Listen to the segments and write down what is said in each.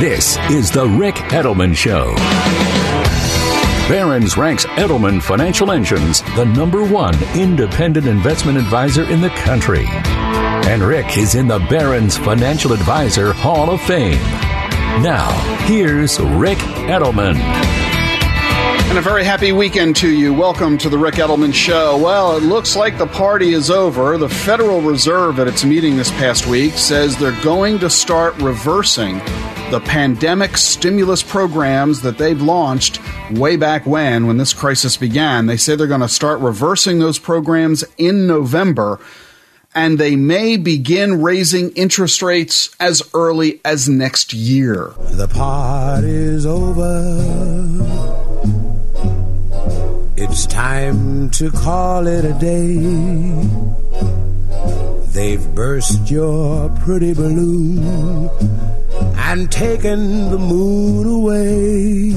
This is the Ric Edelman Show. Barron's ranks Edelman Financial Engines the number one independent investment advisor in the country. And Ric is in the Barron's Financial Advisor Hall of Fame. Now, here's Ric Edelman. And a very happy weekend to you. Welcome to the Ric Edelman Show. Well, it looks like the party is over. The Federal Reserve, at its meeting this past week, says they're going to start reversing the pandemic stimulus programs that they've launched way back when, when this crisis began. They say they're going to start reversing those programs in November, and they may begin raising interest rates as early as next year. The party's over. It's time to call it a day. They've burst your pretty balloon and taken the moon away.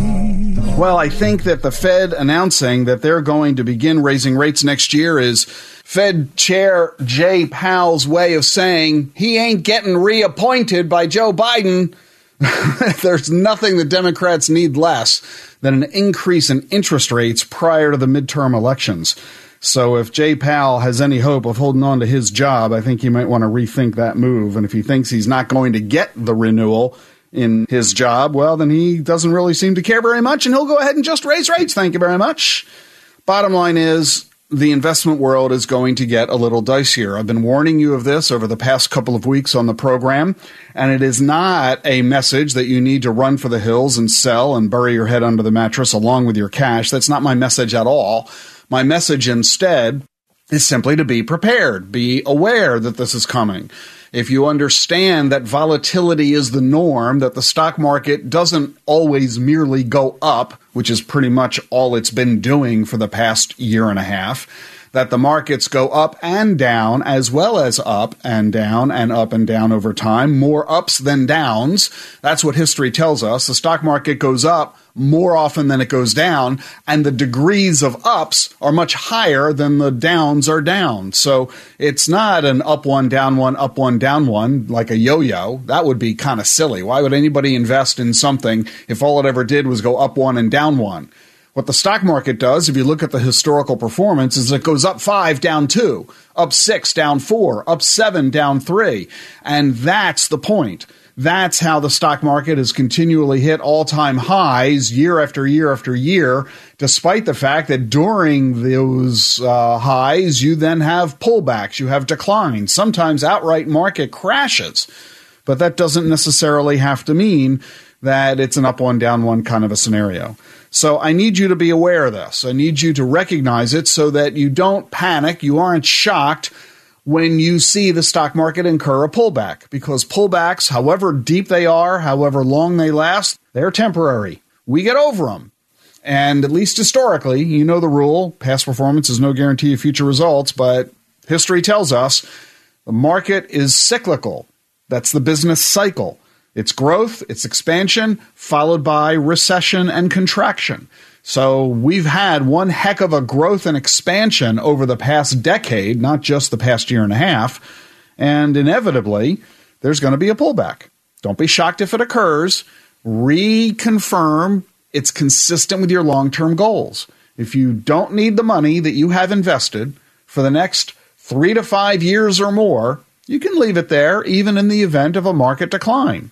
Well, I think that the Fed announcing that they're going to begin raising rates next year is Fed Chair Jay Powell's way of saying he ain't getting reappointed by Joe Biden. There's nothing the Democrats need less than an increase in interest rates prior to the midterm elections. So if Jay Powell has any hope of holding on to his job, I think he might want to rethink that move. And if he thinks he's not going to get the renewal in his job, well, then he doesn't really seem to care very much and he'll go ahead and just raise rates. Thank you very much. Bottom line is, the investment world is going to get a little dicier. I've been warning you of this over the past couple of weeks on the program, and it is not a message that you need to run for the hills and sell and bury your head under the mattress along with your cash. That's not my message at all. My message instead is simply to be prepared, be aware that this is coming if you understand that volatility is the norm, that the stock market doesn't always merely go up, which is pretty much all it's been doing for the past year and a half, that the markets go up and down as well as up and down and up and down over time, more ups than downs. That's what history tells us. The stock market goes up more often than it goes down, and the degrees of ups are much higher than the downs are down. So it's not an up one, down one, up one, down one, like a yo yo. That would be kind of silly. Why would anybody invest in something if all it ever did was go up one and down one? What the stock market does, if you look at the historical performance, is it goes up five, down two, up six, down four, up seven, down three. And that's the point. That's how the stock market has continually hit all time highs year after year after year, despite the fact that during those uh, highs, you then have pullbacks, you have declines, sometimes outright market crashes. But that doesn't necessarily have to mean that it's an up one, down one kind of a scenario. So I need you to be aware of this. I need you to recognize it so that you don't panic, you aren't shocked when you see the stock market incur a pullback because pullbacks, however deep they are, however long they last, they're temporary. We get over them. And at least historically, you know the rule past performance is no guarantee of future results, but history tells us the market is cyclical. That's the business cycle. It's growth, it's expansion, followed by recession and contraction. So we've had one heck of a growth and expansion over the past decade, not just the past year and a half. And inevitably, there's going to be a pullback. Don't be shocked if it occurs. Reconfirm it's consistent with your long term goals. If you don't need the money that you have invested for the next three to five years or more, you can leave it there even in the event of a market decline.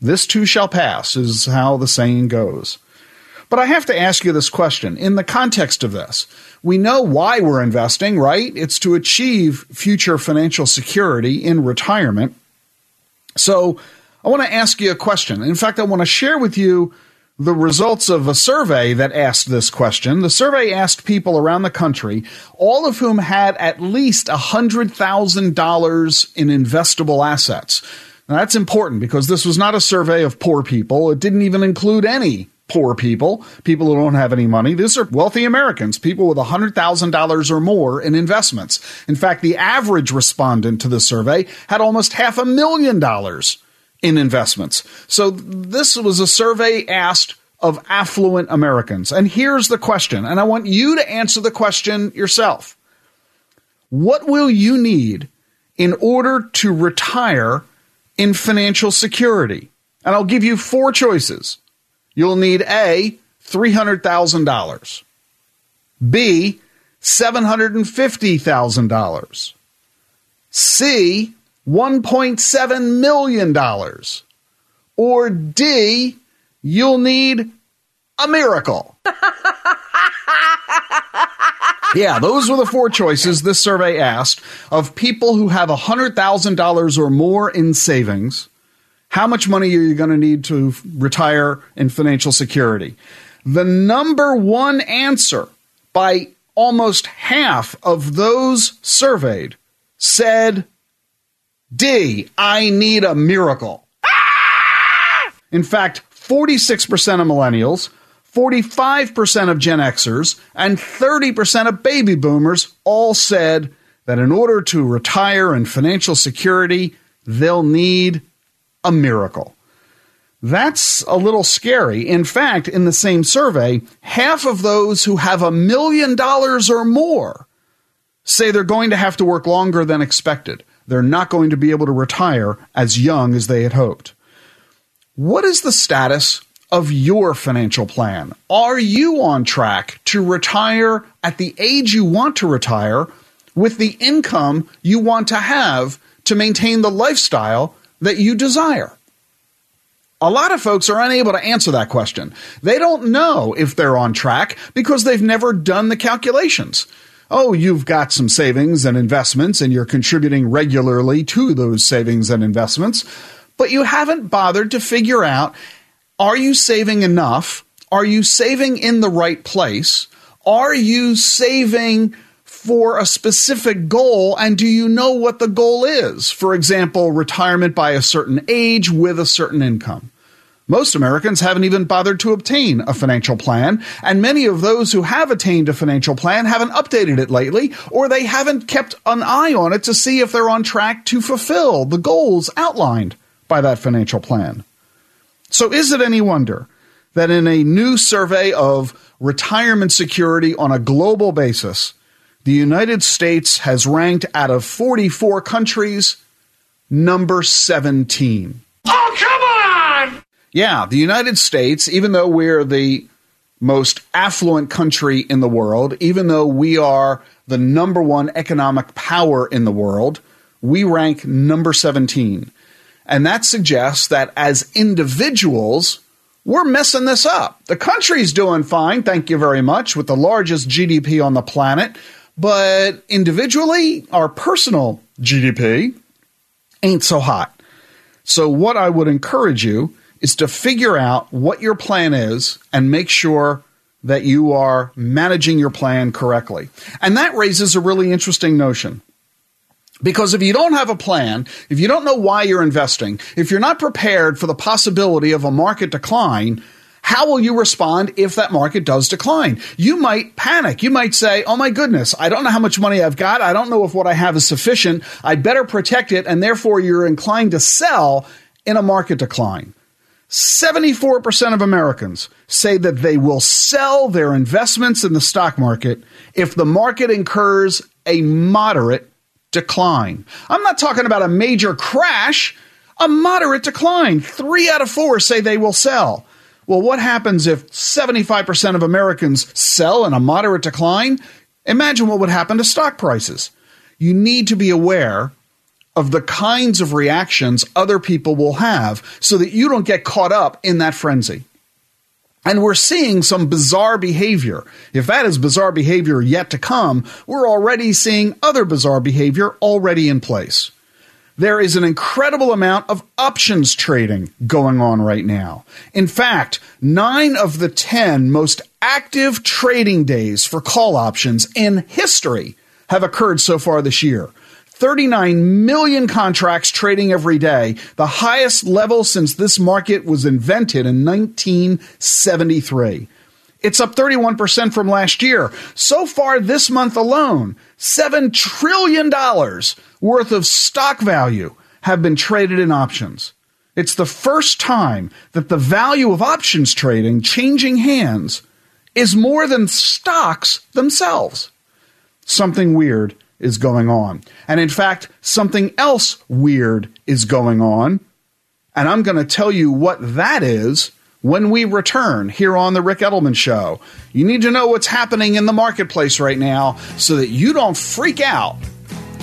This too shall pass, is how the saying goes. But I have to ask you this question in the context of this. We know why we're investing, right? It's to achieve future financial security in retirement. So I want to ask you a question. In fact, I want to share with you the results of a survey that asked this question. The survey asked people around the country, all of whom had at least $100,000 in investable assets. Now, that's important because this was not a survey of poor people. It didn't even include any poor people, people who don't have any money. These are wealthy Americans, people with $100,000 or more in investments. In fact, the average respondent to the survey had almost half a million dollars in investments. So this was a survey asked of affluent Americans. And here's the question, and I want you to answer the question yourself. What will you need in order to retire in financial security? And I'll give you four choices. You'll need A, $300,000, B, $750,000, C, $1.7 million, or D, you'll need a miracle. yeah, those were the four choices this survey asked of people who have $100,000 or more in savings. How much money are you going to need to retire in financial security? The number one answer by almost half of those surveyed said D, I need a miracle. In fact, 46% of millennials, 45% of Gen Xers, and 30% of baby boomers all said that in order to retire in financial security, they'll need a miracle. That's a little scary. In fact, in the same survey, half of those who have a million dollars or more say they're going to have to work longer than expected. They're not going to be able to retire as young as they had hoped. What is the status of your financial plan? Are you on track to retire at the age you want to retire with the income you want to have to maintain the lifestyle that you desire? A lot of folks are unable to answer that question. They don't know if they're on track because they've never done the calculations. Oh, you've got some savings and investments and you're contributing regularly to those savings and investments but you haven't bothered to figure out are you saving enough? Are you saving in the right place? Are you saving for a specific goal? And do you know what the goal is? For example, retirement by a certain age with a certain income. Most Americans haven't even bothered to obtain a financial plan, and many of those who have attained a financial plan haven't updated it lately, or they haven't kept an eye on it to see if they're on track to fulfill the goals outlined by that financial plan. So, is it any wonder that in a new survey of retirement security on a global basis, the United States has ranked out of 44 countries number 17? Oh, come on! Yeah, the United States, even though we're the most affluent country in the world, even though we are the number one economic power in the world, we rank number 17. And that suggests that as individuals, we're messing this up. The country's doing fine, thank you very much, with the largest GDP on the planet. But individually, our personal GDP ain't so hot. So, what I would encourage you is to figure out what your plan is and make sure that you are managing your plan correctly. And that raises a really interesting notion. Because if you don't have a plan, if you don't know why you're investing, if you're not prepared for the possibility of a market decline, how will you respond if that market does decline? You might panic. You might say, Oh my goodness, I don't know how much money I've got. I don't know if what I have is sufficient. I better protect it. And therefore you're inclined to sell in a market decline. 74% of Americans say that they will sell their investments in the stock market if the market incurs a moderate decline. I'm not talking about a major crash, a moderate decline. Three out of four say they will sell. Well, what happens if 75% of Americans sell in a moderate decline? Imagine what would happen to stock prices. You need to be aware of the kinds of reactions other people will have so that you don't get caught up in that frenzy. And we're seeing some bizarre behavior. If that is bizarre behavior yet to come, we're already seeing other bizarre behavior already in place. There is an incredible amount of options trading going on right now. In fact, nine of the 10 most active trading days for call options in history have occurred so far this year. 39 million contracts trading every day, the highest level since this market was invented in 1973. It's up 31% from last year. So far this month alone, $7 trillion worth of stock value have been traded in options. It's the first time that the value of options trading changing hands is more than stocks themselves. Something weird is going on. And in fact, something else weird is going on. And I'm going to tell you what that is when we return here on The Ric Edelman Show. You need to know what's happening in the marketplace right now so that you don't freak out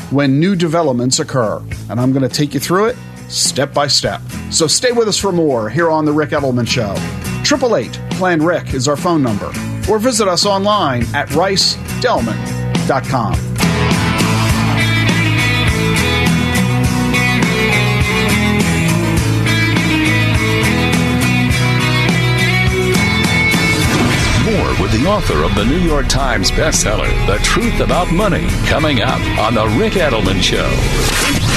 when new developments occur. And I'm going to take you through it step by step. So stay with us for more here on The Ric Edelman Show. 888 Plan Ric is our phone number, or visit us online at ricedelman.com. author of the New York Times bestseller, The Truth About Money, coming up on The Ric Edelman Show.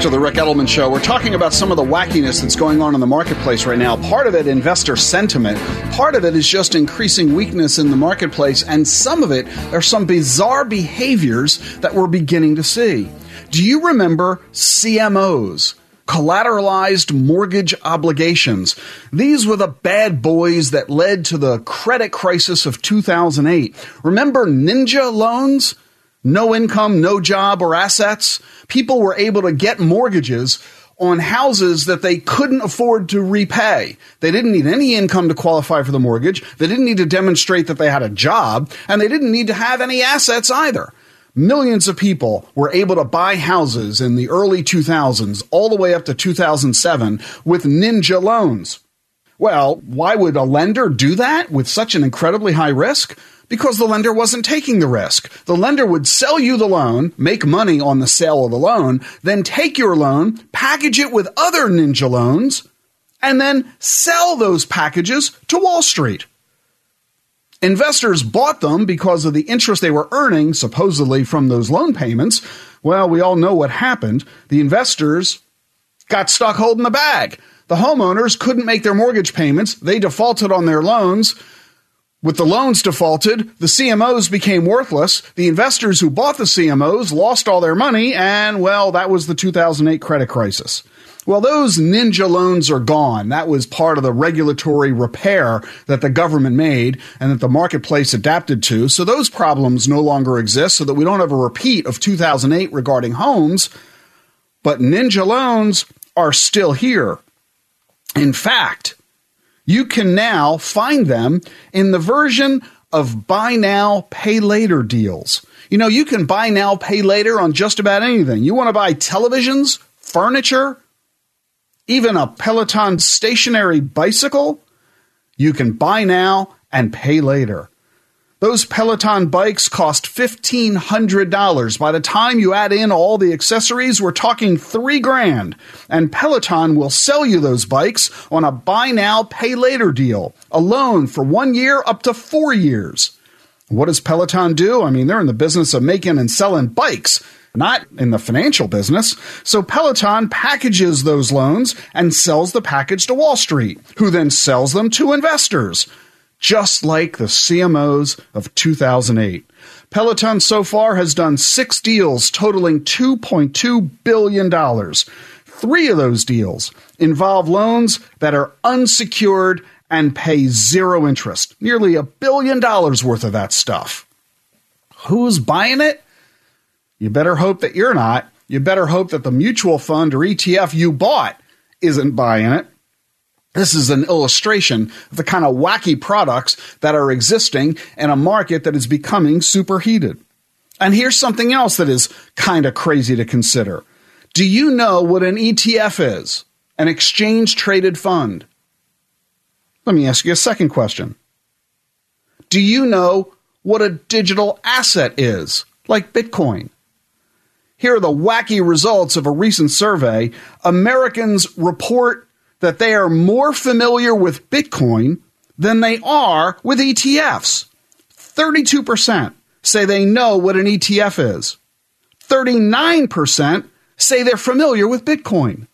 To the Ric Edelman Show. We're talking about some of the wackiness that's going on in the marketplace right now. Part of it, investor sentiment. Part of it is just increasing weakness in the marketplace. And some of it are some bizarre behaviors that we're beginning to see. Do you remember CMOs? collateralized mortgage obligations. These were the bad boys that led to the credit crisis of 2008. Remember ninja loans? No income, no job or assets, people were able to get mortgages on houses that they couldn't afford to repay. They didn't need any income to qualify for the mortgage. They didn't need to demonstrate that they had a job, and they didn't need to have any assets either. Millions of people were able to buy houses in the early 2000s, all the way up to 2007, with ninja loans. Well, why would a lender do that with such an incredibly high risk? Because the lender wasn't taking the risk. The lender would sell you the loan, make money on the sale of the loan, then take your loan, package it with other ninja loans, and then sell those packages to Wall Street. Investors bought them because of the interest they were earning, supposedly from those loan payments. Well, we all know what happened. The investors got stuck holding the bag. The homeowners couldn't make their mortgage payments. They defaulted on their loans. With the loans defaulted, the CMOs became worthless. The investors who bought the CMOs lost all their money, and well, that was the 2008 credit crisis. Well, those ninja loans are gone. That was part of the regulatory repair that the government made and that the marketplace adapted to. So those problems no longer exist so that we don't have a repeat of 2008 regarding homes. But ninja loans are still here. In fact, you can now find them in the version of buy now, pay later deals. You know, you can buy now, pay later on just about anything. You want to buy televisions, furniture, even a Peloton stationary bicycle? You can buy now and pay later. Those Peloton bikes cost $1,500. By the time you add in all the accessories, we're talking three grand. And Peloton will sell you those bikes on a buy now, pay later deal. A loan for one year up to four years. What does Peloton do? I mean, they're in the business of making and selling bikes not in the financial business. So Peloton packages those loans and sells the package to Wall Street, who then sells them to investors just like the CMOs of 2008. Peloton so far has done six deals totaling $2.2 billion. Three of those deals involve loans that are unsecured and pay zero interest. Nearly a billion dollars worth of that stuff. Who's buying it? You better hope that you're not. You better hope that the mutual fund or ETF you bought isn't buying it. This is an illustration of the kind of wacky products that are existing in a market that is becoming superheated. And here's something else that is kind of crazy to consider. Do you know what an ETF is? An exchange traded fund. Let me ask you a second question. Do you know what a digital asset is, like Bitcoin? Here are the wacky results of a recent survey. Americans report that they are more familiar with Bitcoin than they are with ETFs. 32% say they know what an ETF is. 39% say they're familiar with Bitcoin.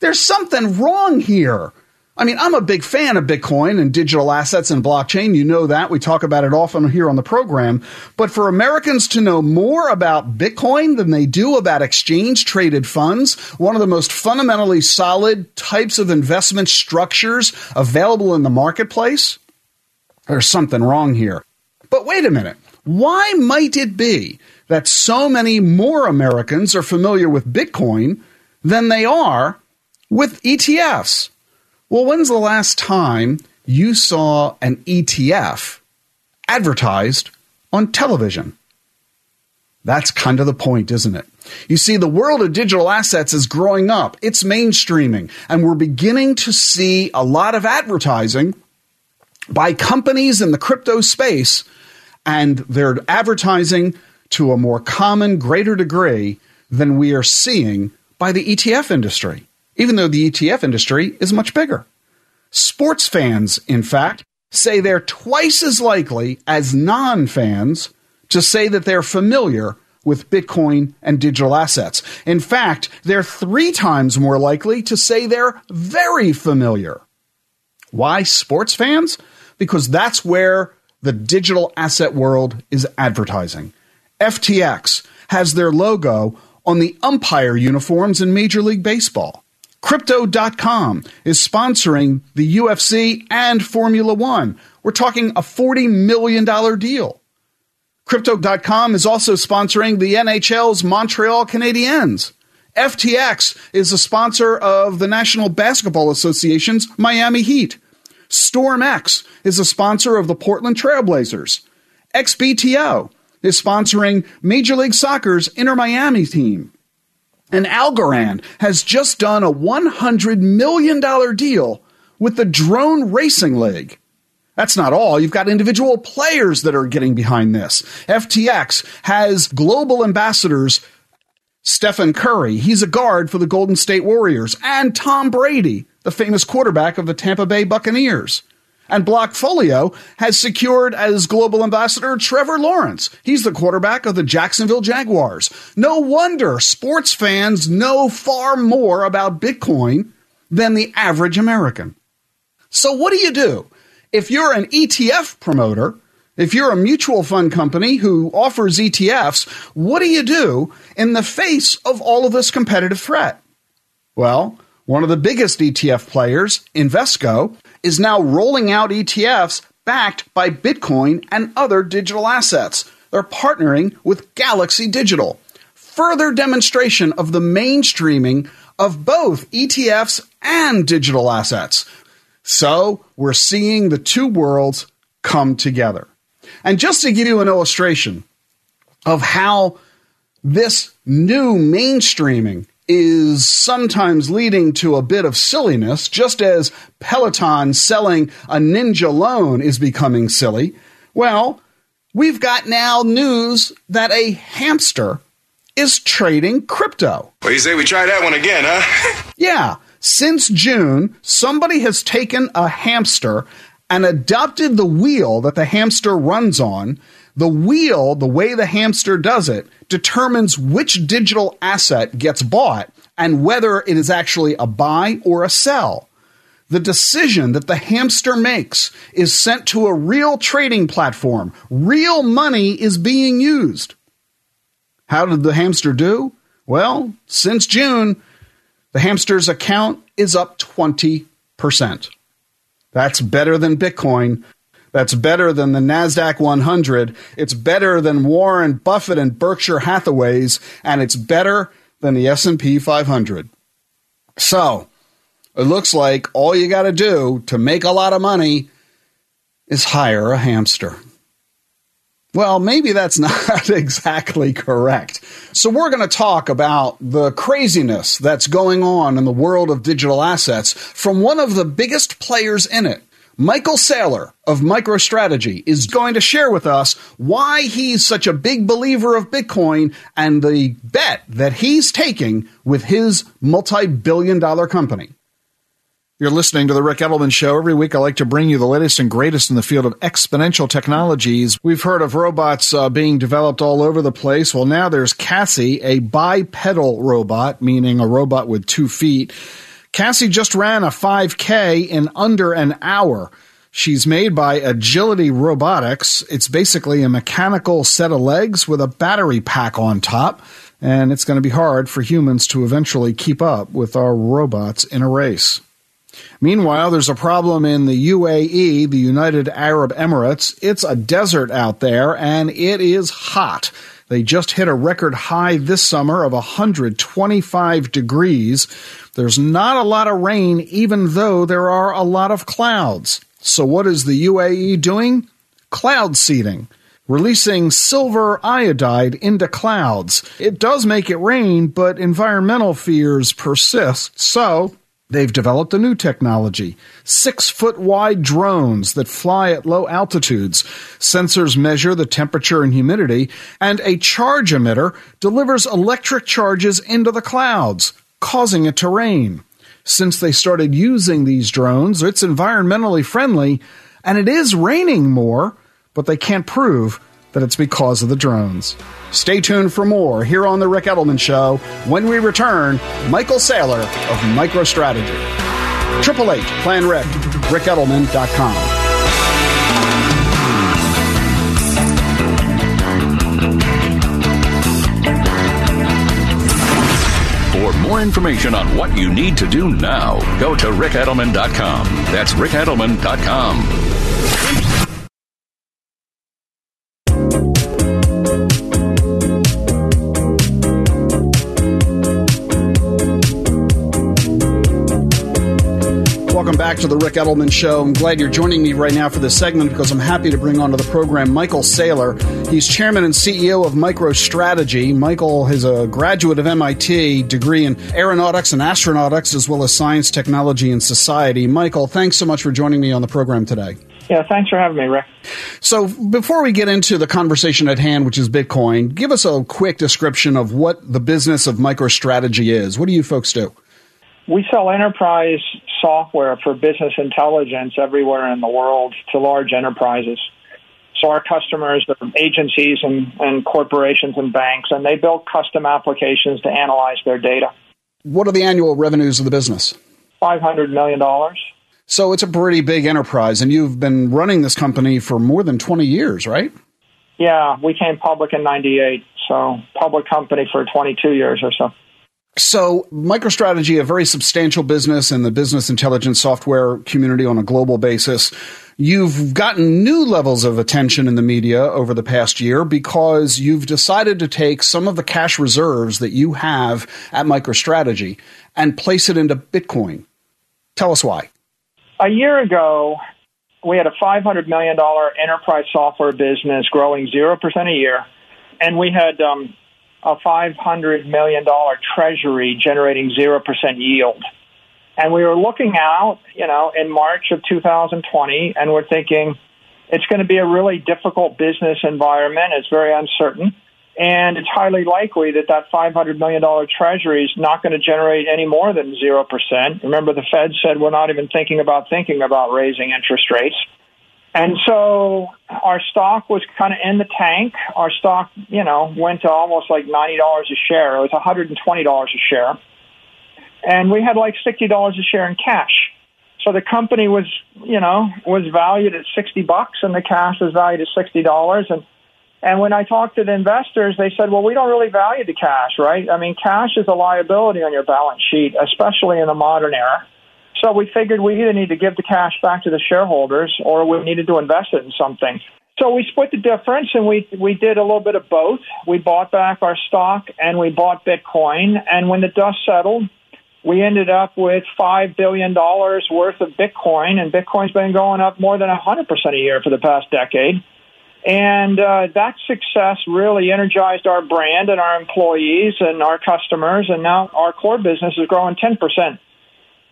There's something wrong here. I mean, I'm a big fan of Bitcoin and digital assets and blockchain. You know that. We talk about it often here on the program. But for Americans to know more about Bitcoin than they do about exchange traded funds, one of the most fundamentally solid types of investment structures available in the marketplace, there's something wrong here. But wait a minute. Why might it be that so many more Americans are familiar with Bitcoin than they are with ETFs? Well, when's the last time you saw an ETF advertised on television? That's kind of the point, isn't it? You see, the world of digital assets is growing up, it's mainstreaming, and we're beginning to see a lot of advertising by companies in the crypto space, and they're advertising to a more common, greater degree than we are seeing by the ETF industry even though the ETF industry is much bigger. Sports fans, in fact, say they're twice as likely as non fans to say that they're familiar with Bitcoin and digital assets. In fact, they're three times more likely to say they're very familiar. Why sports fans? Because that's where the digital asset world is advertising. FTX has their logo on the umpire uniforms in Major League Baseball. Crypto.com is sponsoring the UFC and Formula One. We're talking a $40 million deal. Crypto.com is also sponsoring the NHL's Montreal Canadiens. FTX is a sponsor of the National Basketball Association's Miami Heat. StormX is a sponsor of the Portland Trailblazers. XBTO is sponsoring Major League Soccer's Inter Miami team. And Algorand has just done a $100 million deal with the Drone Racing League. That's not all. You've got individual players that are getting behind this. FTX has global ambassadors Stephen Curry, he's a guard for the Golden State Warriors, and Tom Brady, the famous quarterback of the Tampa Bay Buccaneers. And Blockfolio has secured as global ambassador Trevor Lawrence. He's the quarterback of the Jacksonville Jaguars. No wonder sports fans know far more about Bitcoin than the average American. So, what do you do? If you're an ETF promoter, if you're a mutual fund company who offers ETFs, what do you do in the face of all of this competitive threat? Well, one of the biggest ETF players, Invesco, is now rolling out ETFs backed by Bitcoin and other digital assets. They're partnering with Galaxy Digital. Further demonstration of the mainstreaming of both ETFs and digital assets. So we're seeing the two worlds come together. And just to give you an illustration of how this new mainstreaming is sometimes leading to a bit of silliness, just as Peloton selling a Ninja loan is becoming silly. Well, we've got now news that a hamster is trading crypto. Well, you say we try that one again, huh? yeah. Since June, somebody has taken a hamster and adopted the wheel that the hamster runs on. The wheel, the way the hamster does it, determines which digital asset gets bought and whether it is actually a buy or a sell. The decision that the hamster makes is sent to a real trading platform. Real money is being used. How did the hamster do? Well, since June, the hamster's account is up 20%. That's better than Bitcoin. That's better than the NASDAQ 100. It's better than Warren Buffett and Berkshire Hathaway's, and it's better than the S&P 500. So, it looks like all you got to do to make a lot of money is hire a hamster. Well, maybe that's not exactly correct. So, we're going to talk about the craziness that's going on in the world of digital assets from one of the biggest players in it, Michael Saylor of MicroStrategy is going to share with us why he's such a big believer of Bitcoin and the bet that he's taking with his multi billion dollar company. You're listening to The Ric Edelman Show. Every week I like to bring you the latest and greatest in the field of exponential technologies. We've heard of robots uh, being developed all over the place. Well, now there's Cassie, a bipedal robot, meaning a robot with two feet. Cassie just ran a 5K in under an hour. She's made by Agility Robotics. It's basically a mechanical set of legs with a battery pack on top, and it's going to be hard for humans to eventually keep up with our robots in a race. Meanwhile, there's a problem in the UAE, the United Arab Emirates. It's a desert out there and it is hot. They just hit a record high this summer of 125 degrees. There's not a lot of rain, even though there are a lot of clouds. So, what is the UAE doing? Cloud seeding releasing silver iodide into clouds. It does make it rain, but environmental fears persist. So They've developed a new technology six foot wide drones that fly at low altitudes. Sensors measure the temperature and humidity, and a charge emitter delivers electric charges into the clouds, causing it to rain. Since they started using these drones, it's environmentally friendly, and it is raining more, but they can't prove that it's because of the drones. Stay tuned for more here on The Ric Edelman Show. When we return, Michael Saylor of MicroStrategy. Triple H, Plan Ric, RicEdelman.com. more information on what you need to do now, go to ricedelman.com. That's ricedelman.com. to the Ric Edelman Show. I'm glad you're joining me right now for this segment because I'm happy to bring onto the program Michael Saylor. He's chairman and CEO of MicroStrategy. Michael is a graduate of MIT, degree in aeronautics and astronautics, as well as science, technology, and society. Michael, thanks so much for joining me on the program today. Yeah, thanks for having me, Ric. So, before we get into the conversation at hand, which is Bitcoin, give us a quick description of what the business of MicroStrategy is. What do you folks do? We sell enterprise software for business intelligence everywhere in the world to large enterprises. So our customers are agencies and, and corporations and banks, and they build custom applications to analyze their data. What are the annual revenues of the business? $500 million. So it's a pretty big enterprise, and you've been running this company for more than 20 years, right? Yeah, we came public in 98, so public company for 22 years or so. So, MicroStrategy, a very substantial business in the business intelligence software community on a global basis. You've gotten new levels of attention in the media over the past year because you've decided to take some of the cash reserves that you have at MicroStrategy and place it into Bitcoin. Tell us why. A year ago, we had a $500 million enterprise software business growing 0% a year, and we had um, a $500 million treasury generating 0% yield. And we were looking out, you know, in March of 2020, and we're thinking it's going to be a really difficult business environment. It's very uncertain. And it's highly likely that that $500 million treasury is not going to generate any more than 0%. Remember, the Fed said we're not even thinking about thinking about raising interest rates. And so our stock was kind of in the tank. Our stock, you know, went to almost like $90 a share. It was $120 a share. And we had like $60 a share in cash. So the company was, you know, was valued at 60 bucks and the cash was valued at $60. And, and when I talked to the investors, they said, well, we don't really value the cash, right? I mean, cash is a liability on your balance sheet, especially in the modern era. So we figured we either need to give the cash back to the shareholders or we needed to invest it in something. So we split the difference and we, we did a little bit of both. We bought back our stock and we bought Bitcoin. And when the dust settled, we ended up with $5 billion worth of Bitcoin. And Bitcoin's been going up more than 100% a year for the past decade. And uh, that success really energized our brand and our employees and our customers. And now our core business is growing 10%.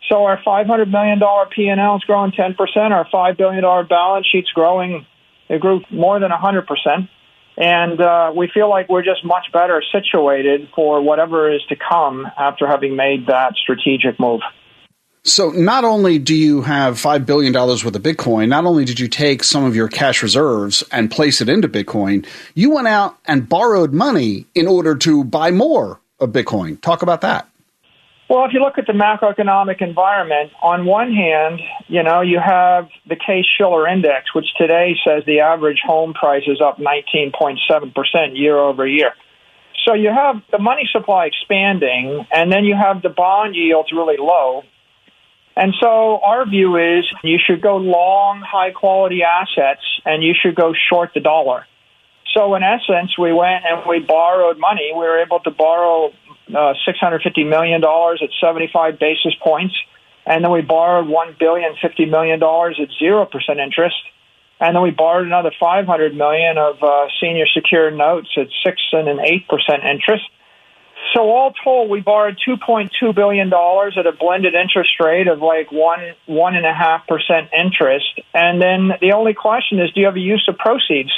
So our $500 million P&L is growing 10%. Our $5 billion balance sheet's growing, it grew more than 100%. And uh, we feel like we're just much better situated for whatever is to come after having made that strategic move. So not only do you have $5 billion worth of Bitcoin, not only did you take some of your cash reserves and place it into Bitcoin, you went out and borrowed money in order to buy more of Bitcoin. Talk about that. Well, if you look at the macroeconomic environment, on one hand, you know, you have the Case Shiller Index, which today says the average home price is up 19.7% year over year. So you have the money supply expanding, and then you have the bond yields really low. And so our view is you should go long, high quality assets and you should go short the dollar. So in essence, we went and we borrowed money. We were able to borrow uh, $650 million at 75 basis points. And then we borrowed $1 billion, $50 million at 0% interest. And then we borrowed another 500 million of uh, senior secured notes at 6 and an 8% interest. So all told, we borrowed two point two billion dollars at a blended interest rate of like one one and a half percent interest. And then the only question is, do you have a use of proceeds?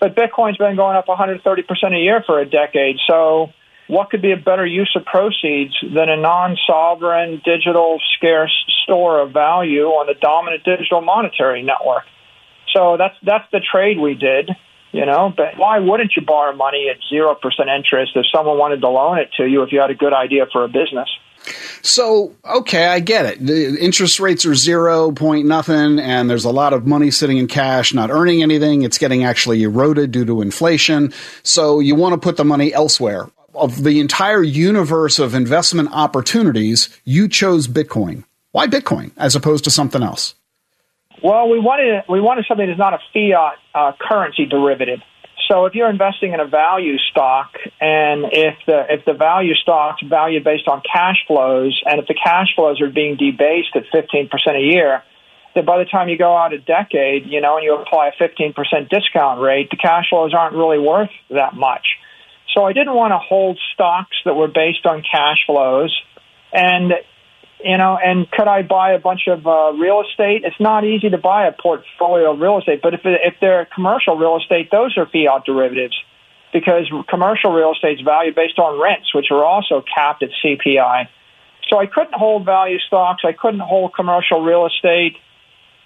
But Bitcoin's been going up 130 percent a year for a decade. So what could be a better use of proceeds than a non-sovereign digital scarce store of value on the dominant digital monetary network? So that's that's the trade we did. You know, but why wouldn't you borrow money at 0% interest if someone wanted to loan it to you if you had a good idea for a business? So, okay, I get it. The interest rates are zero point nothing, and there's a lot of money sitting in cash, not earning anything. It's getting actually eroded due to inflation. So, you want to put the money elsewhere. Of the entire universe of investment opportunities, you chose Bitcoin. Why Bitcoin as opposed to something else? Well, we wanted we wanted something that's not a fiat uh, currency derivative. So if you're investing in a value stock, and if the if the value stock's valued based on cash flows, and if the cash flows are being debased at 15% a year, then by the time you go out a decade, you know, and you apply a 15% discount rate, the cash flows aren't really worth that much. So I didn't want to hold stocks that were based on cash flows. And you know, and could I buy a bunch of uh, real estate? It's not easy to buy a portfolio of real estate, but if if they're commercial real estate, those are fiat derivatives because commercial real estate is valued based on rents, which are also capped at CPI. So I couldn't hold value stocks. I couldn't hold commercial real estate.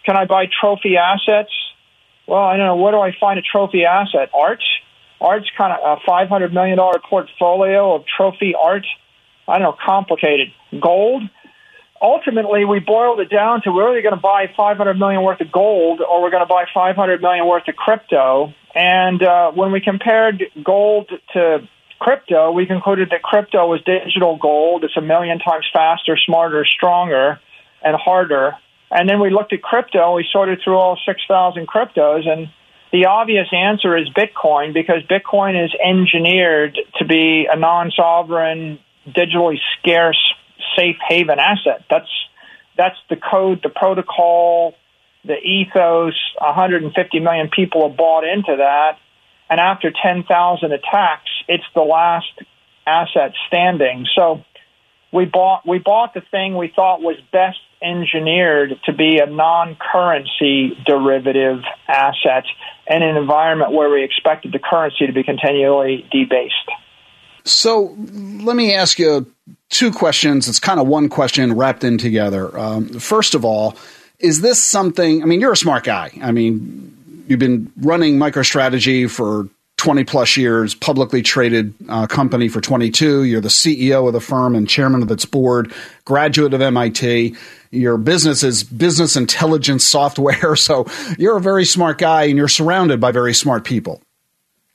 Can I buy trophy assets? Well, I don't know. Where do I find a trophy asset? Art. Art's kind of a $500 million portfolio of trophy art. I don't know, complicated. Gold ultimately we boiled it down to we're either going to buy 500 million worth of gold or we're going to buy 500 million worth of crypto. And uh, when we compared gold to crypto, we concluded that crypto was digital gold. It's a million times faster, smarter, stronger, and harder. And then we looked at crypto. We sorted through all 6,000 cryptos, and the obvious answer is Bitcoin because Bitcoin is engineered to be a non-sovereign, digitally scarce safe haven asset. That's that's the code, the protocol, the ethos. 150 million people have bought into that, and after 10,000 attacks, it's the last asset standing. So we bought we bought the thing we thought was best engineered to be a non-currency derivative asset in an environment where we expected the currency to be continually debased. So let me ask you two questions. It's kind of one question wrapped in together. Um, first of all, is this something? I mean, you're a smart guy. I mean, you've been running MicroStrategy for 20 plus years, publicly traded uh, company for 22. You're the CEO of the firm and chairman of its board, graduate of MIT. Your business is business intelligence software. So you're a very smart guy and you're surrounded by very smart people.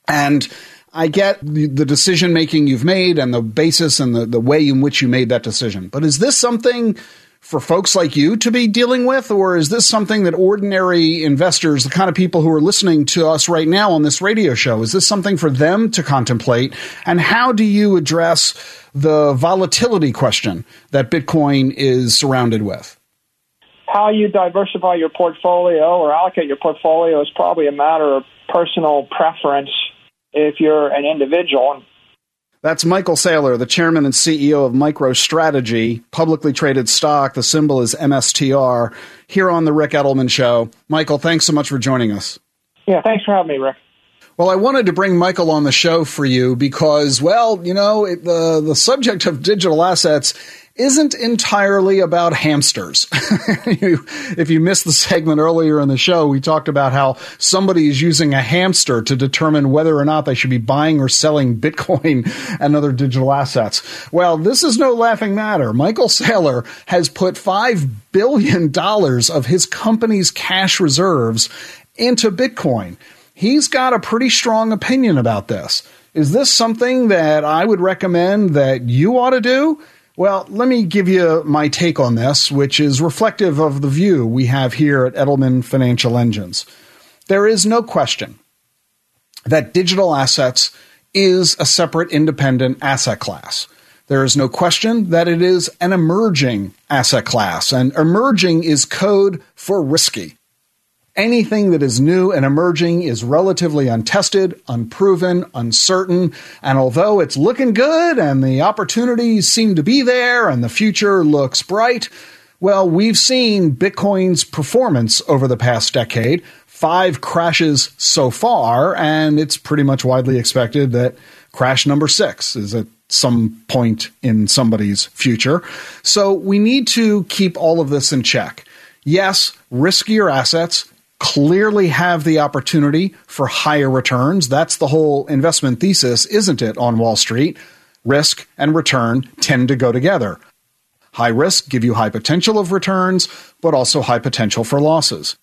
And I get the, decision making you've made and the basis and the, the way in which you made that decision. But is this something for folks like you to be dealing with, or is this something that ordinary investors, the kind of people who are listening to us right now on this radio show, is this something for them to contemplate? And how do you address the volatility question that Bitcoin is surrounded with? How you diversify your portfolio or allocate your portfolio is probably a matter of personal preference if you're an individual. That's Michael Saylor, the chairman and CEO of MicroStrategy, publicly traded stock. The symbol is MSTR, here on The Ric Edelman Show. Michael, thanks so much for joining us. Yeah, thanks for having me, Ric. Well, I wanted to bring Michael on the show for you because, well, you know, it, the the subject of digital assets isn't entirely about hamsters. if you missed the segment earlier in the show, we talked about how somebody is using a hamster to determine whether or not they should be buying or selling Bitcoin and other digital assets. Well, this is no laughing matter. Michael Saylor has put $5 billion of his company's cash reserves into Bitcoin. He's got a pretty strong opinion about this. Is this something that I would recommend that you ought to do? Well, let me give you my take on this, which is reflective of the view we have here at Edelman Financial Engines. There is no question that digital assets is a separate independent asset class. There is no question that it is an emerging asset class, and emerging is code for risky. Anything that is new and emerging is relatively untested, unproven, uncertain, and although it's looking good and the opportunities seem to be there and the future looks bright, well, we've seen Bitcoin's performance over the past decade, five crashes so far, and it's pretty much widely expected that crash number six is at some point in somebody's future. So we need to keep all of this in check. Yes, riskier assets clearly have the opportunity for higher returns. That's the whole investment thesis, isn't it, on Wall Street? Risk and return tend to go together. High risk give you high potential of returns, but also high potential for losses.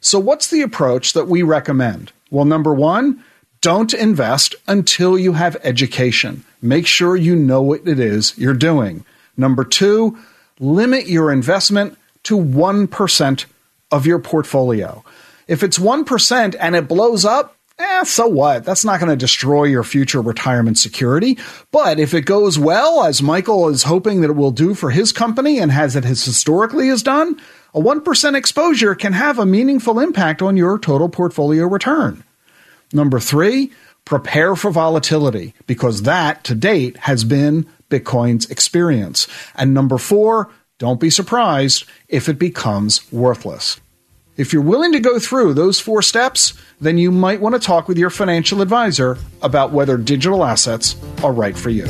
So, what's the approach that we recommend? Well, number one, don't invest until you have education. Make sure you know what it is you're doing. Number two, limit your investment to 1% of your portfolio. If it's 1% and it blows up, eh, so what? That's not going to destroy your future retirement security. But if it goes well, as Michael is hoping that it will do for his company and has it has historically has done, a 1% exposure can have a meaningful impact on your total portfolio return. Number three, prepare for volatility because that to date has been Bitcoin's experience. And number four, don't be surprised if it becomes worthless. If you're willing to go through those four steps, then you might want to talk with your financial advisor about whether digital assets are right for you.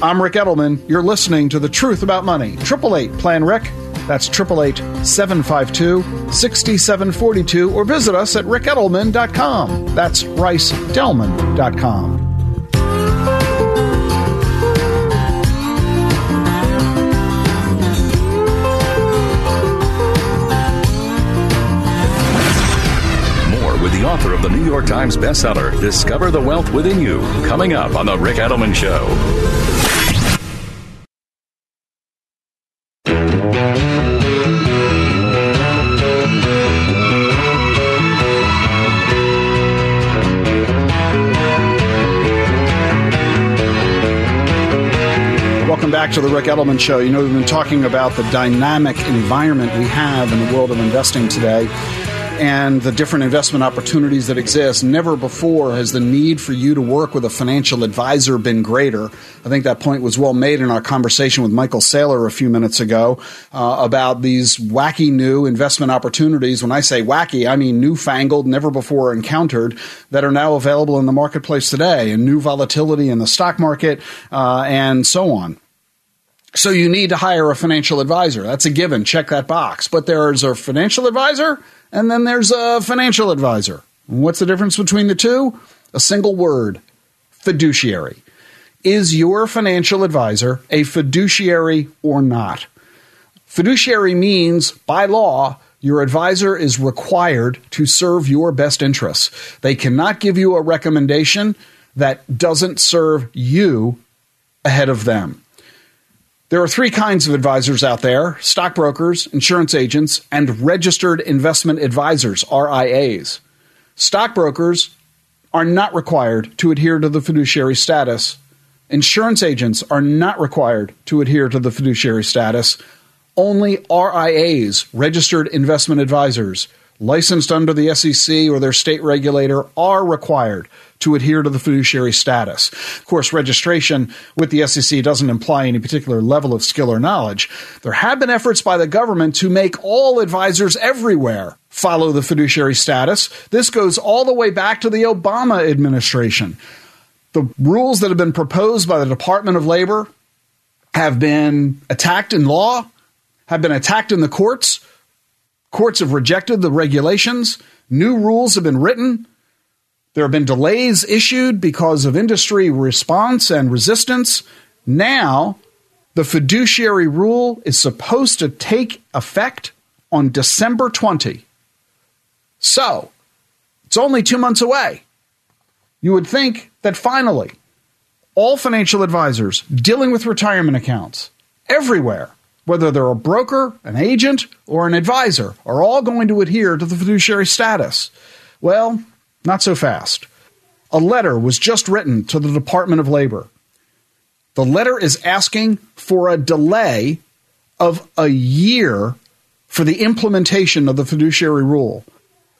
I'm Ric Edelman. You're listening to The Truth About Money. 888 Plan Ric. That's 888 752 6742. Or visit us at ricedelman.com. That's ricedelman.com. author of the New York Times bestseller, Discover the Wealth Within You, coming up on The Ric Edelman Show. Welcome back to the Ric Edelman Show. You know, we've been talking about the dynamic environment we have in the world of investing today and the different investment opportunities that exist. Never before has the need for you to work with a financial advisor been greater. I think that point was well made in our conversation with Michael Saylor a few minutes ago uh, about these wacky new investment opportunities. When I say wacky, I mean newfangled, never before encountered, that are now available in the marketplace today, and new volatility in the stock market, uh, and so on. So you need to hire a financial advisor. That's a given. Check that box. But there's a financial advisor and then there's a financial advisor. What's the difference between the two? A single word fiduciary. Is your financial advisor a fiduciary or not? Fiduciary means, by law, your advisor is required to serve your best interests. They cannot give you a recommendation that doesn't serve you ahead of them. There are three kinds of advisors out there stockbrokers, insurance agents, and registered investment advisors, RIAs. Stockbrokers are not required to adhere to the fiduciary status. Insurance agents are not required to adhere to the fiduciary status. Only RIAs, registered investment advisors, licensed under the SEC or their state regulator are required to adhere to the fiduciary status. Of course, registration with the SEC doesn't imply any particular level of skill or knowledge. There have been efforts by the government to make all advisors everywhere follow the fiduciary status. This goes all the way back to the Obama administration. The rules that have been proposed by the Department of Labor have been attacked in law, have been attacked in the courts. Courts have rejected the regulations. New rules have been written. There have been delays issued because of industry response and resistance. Now, the fiduciary rule is supposed to take effect on December 20. So, it's only two months away. You would think that finally, all financial advisors dealing with retirement accounts everywhere, whether they're a broker, an agent, or an advisor, are all going to adhere to the fiduciary status. Well, not so fast. A letter was just written to the Department of Labor. The letter is asking for a delay of a year for the implementation of the fiduciary rule.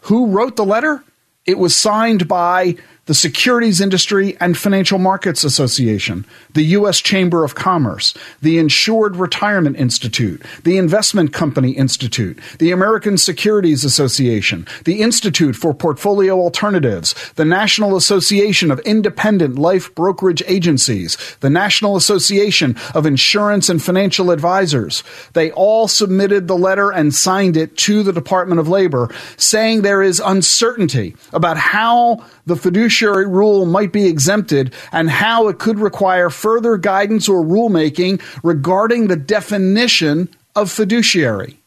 Who wrote the letter? It was signed by the Securities Industry and Financial Markets Association, the U.S. Chamber of Commerce, the Insured Retirement Institute, the Investment Company Institute, the American Securities Association, the Institute for Portfolio Alternatives, the National Association of Independent Life Brokerage Agencies, the National Association of Insurance and Financial Advisors. They all submitted the letter and signed it to the Department of Labor saying there is uncertainty about how the fiduciary rule might be exempted and how it could require further guidance or rulemaking regarding the definition of fiduciary.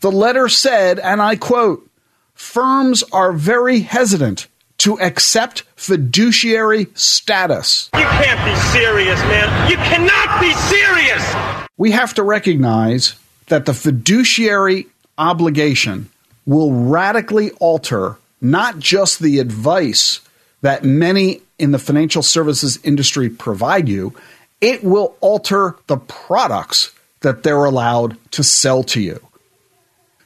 The letter said, and I quote, firms are very hesitant to accept fiduciary status. You can't be serious, man. You cannot be serious. We have to recognize that the fiduciary obligation will radically alter not just the advice that many in the financial services industry provide you, it will alter the products that they're allowed to sell to you.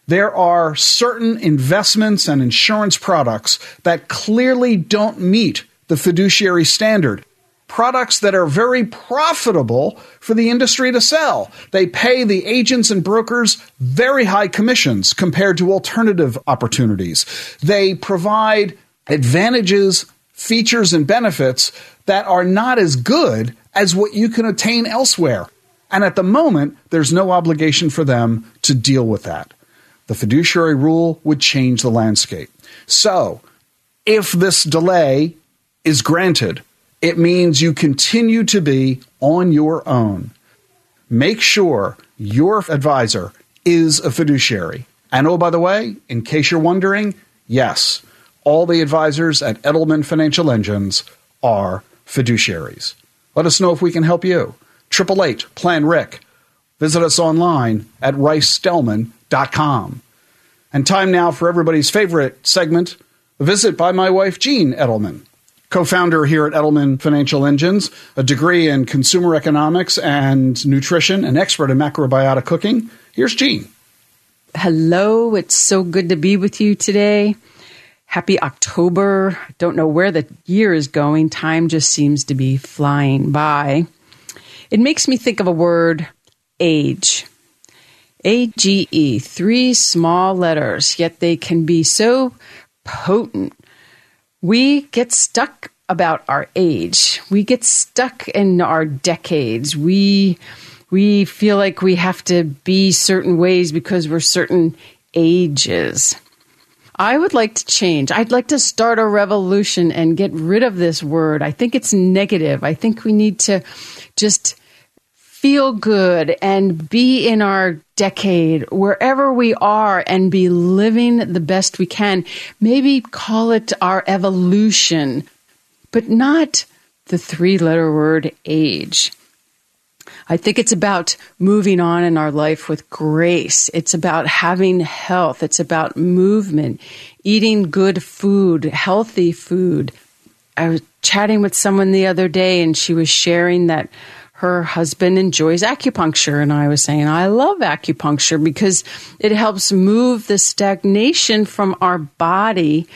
There are certain investments and insurance products that clearly don't meet the fiduciary standard. Products that are very profitable for the industry to sell. They pay the agents and brokers very high commissions compared to alternative opportunities. They provide advantages, features, and benefits that are not as good as what you can attain elsewhere. And at the moment, there's no obligation for them to deal with that. The fiduciary rule would change the landscape. So, if this delay is granted, it means you continue to be on your own. Make sure your advisor is a fiduciary. And oh, by the way, in case you're wondering, yes, all the advisors at Edelman Financial Engines are fiduciaries. Let us know if we can help you. 888 Plan Ric. Visit us online at ricedelman.com. And time now for everybody's favorite segment, a visit by my wife, Jean Edelman, co founder here at Edelman Financial Engines, a degree in consumer economics and nutrition, an expert in macrobiotic cooking. Here's Jean. Hello, it's so good to be with you today. Happy October. Don't know where the year is going. Time just seems to be flying by. It makes me think of a word, age. A G E, three small letters, yet they can be so potent. We get stuck about our age. We get stuck in our decades. We we feel like we have to be certain ways because we're certain ages. I would like to change. I'd like to start a revolution and get rid of this word. I think it's negative. I think we need to just feel good and be in our decade wherever we are and be living the best we can. Maybe call it our evolution, but not the three letter word age. I think it's about moving on in our life with grace. It's about having health. It's about movement, eating good food, healthy food. I was chatting with someone the other day and she was sharing that her husband enjoys acupuncture. And I was saying, I love acupuncture because it helps move the stagnation from our body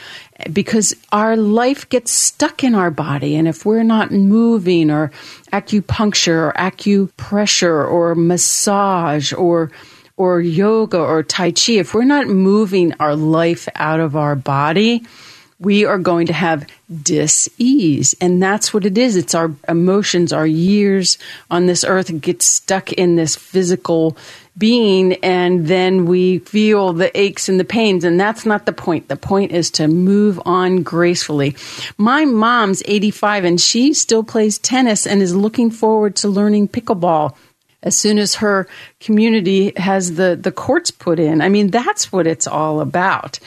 because our life gets stuck in our body. And if we're not moving or acupuncture or acupressure or massage or or yoga or tai chi, if we're not moving our life out of our body, we are going to have dis-ease. And that's what it is. It's our emotions our years on this earth get stuck in this physical being and then we feel the aches and the pains. And that's not the point. The point is to move on gracefully. My mom's 85 and she still plays tennis and is looking forward to learning pickleball as soon as her community has the, the courts put in. I mean, that's what it's all about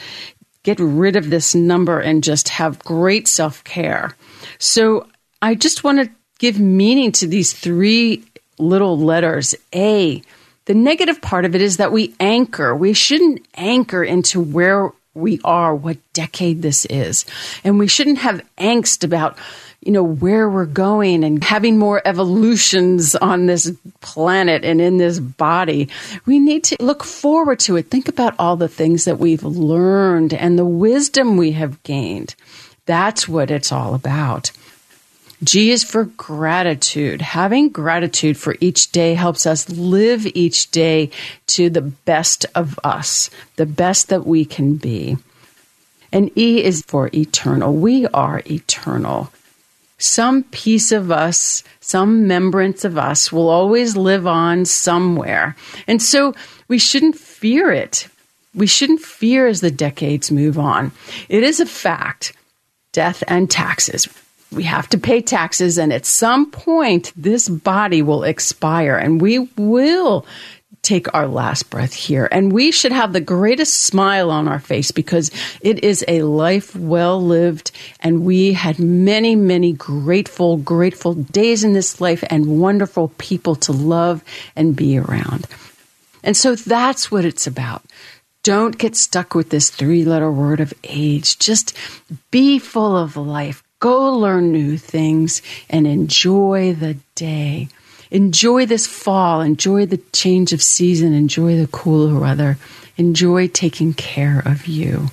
get rid of this number and just have great self care. So I just want to give meaning to these three little letters. A, the negative part of it is that we anchor. We shouldn't anchor into where we are, what decade this is. And we shouldn't have angst about you know, where we're going and having more evolutions on this planet and in this body. We need to look forward to it. Think about all the things that we've learned and the wisdom we have gained. That's what it's all about. G is for gratitude. Having gratitude for each day helps us live each day to the best of us, the best that we can be. And E is for eternal. We are eternal some piece of us, some membrance of us will always live on somewhere. And so we shouldn't fear it. We shouldn't fear as the decades move on. It is a fact death and taxes. We have to pay taxes, and at some point, this body will expire, and we will take our last breath here. And we should have the greatest smile on our face because it is a life well lived. And we had many, many grateful, grateful days in this life and wonderful people to love and be around. And so that's what it's about. Don't get stuck with this three letter word of age. Just be full of life. Go learn new things and enjoy the day enjoy this fall, enjoy the change of season, enjoy the cooler weather, enjoy taking care of you.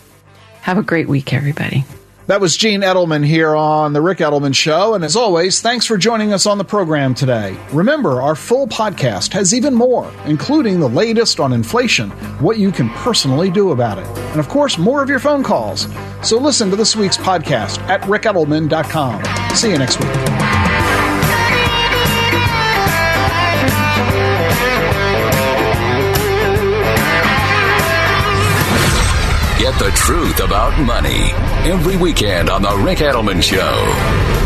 Have a great week, everybody. That was Jean Edelman here on The Ric Edelman Show. And as always, thanks for joining us on the program today. Remember, our full podcast has even more, including the latest on inflation, what you can personally do about it, and of course, more of your phone calls. So listen to this week's podcast at ricedelman.com. See you next week. The truth about money every weekend on The Ric Edelman Show.